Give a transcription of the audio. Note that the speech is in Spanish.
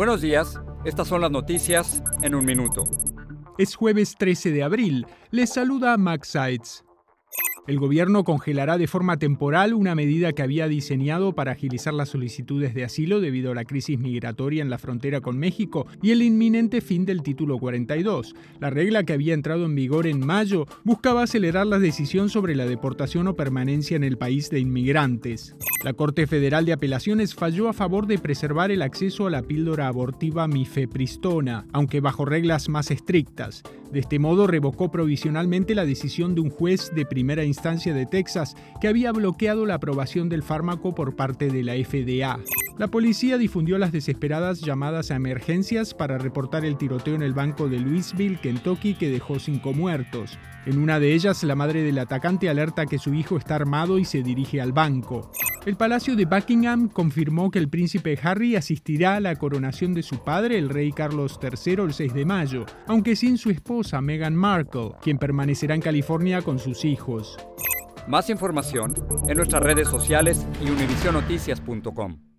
Buenos días, estas son las noticias en un minuto. Es jueves 13 de abril. Les saluda Max Seitz. El gobierno congelará de forma temporal una medida que había diseñado para agilizar las solicitudes de asilo debido a la crisis migratoria en la frontera con México y el inminente fin del título 42. La regla que había entrado en vigor en mayo buscaba acelerar la decisión sobre la deportación o permanencia en el país de inmigrantes. La Corte Federal de Apelaciones falló a favor de preservar el acceso a la píldora abortiva mifepristona, aunque bajo reglas más estrictas. De este modo revocó provisionalmente la decisión de un juez de primera instancia de Texas que había bloqueado la aprobación del fármaco por parte de la FDA. La policía difundió las desesperadas llamadas a emergencias para reportar el tiroteo en el banco de Louisville, Kentucky, que dejó cinco muertos. En una de ellas, la madre del atacante alerta que su hijo está armado y se dirige al banco. El Palacio de Buckingham confirmó que el príncipe Harry asistirá a la coronación de su padre, el rey Carlos III, el 6 de mayo, aunque sin su esposa Meghan Markle, quien permanecerá en California con sus hijos. Más información en nuestras redes sociales y univisionoticias.com.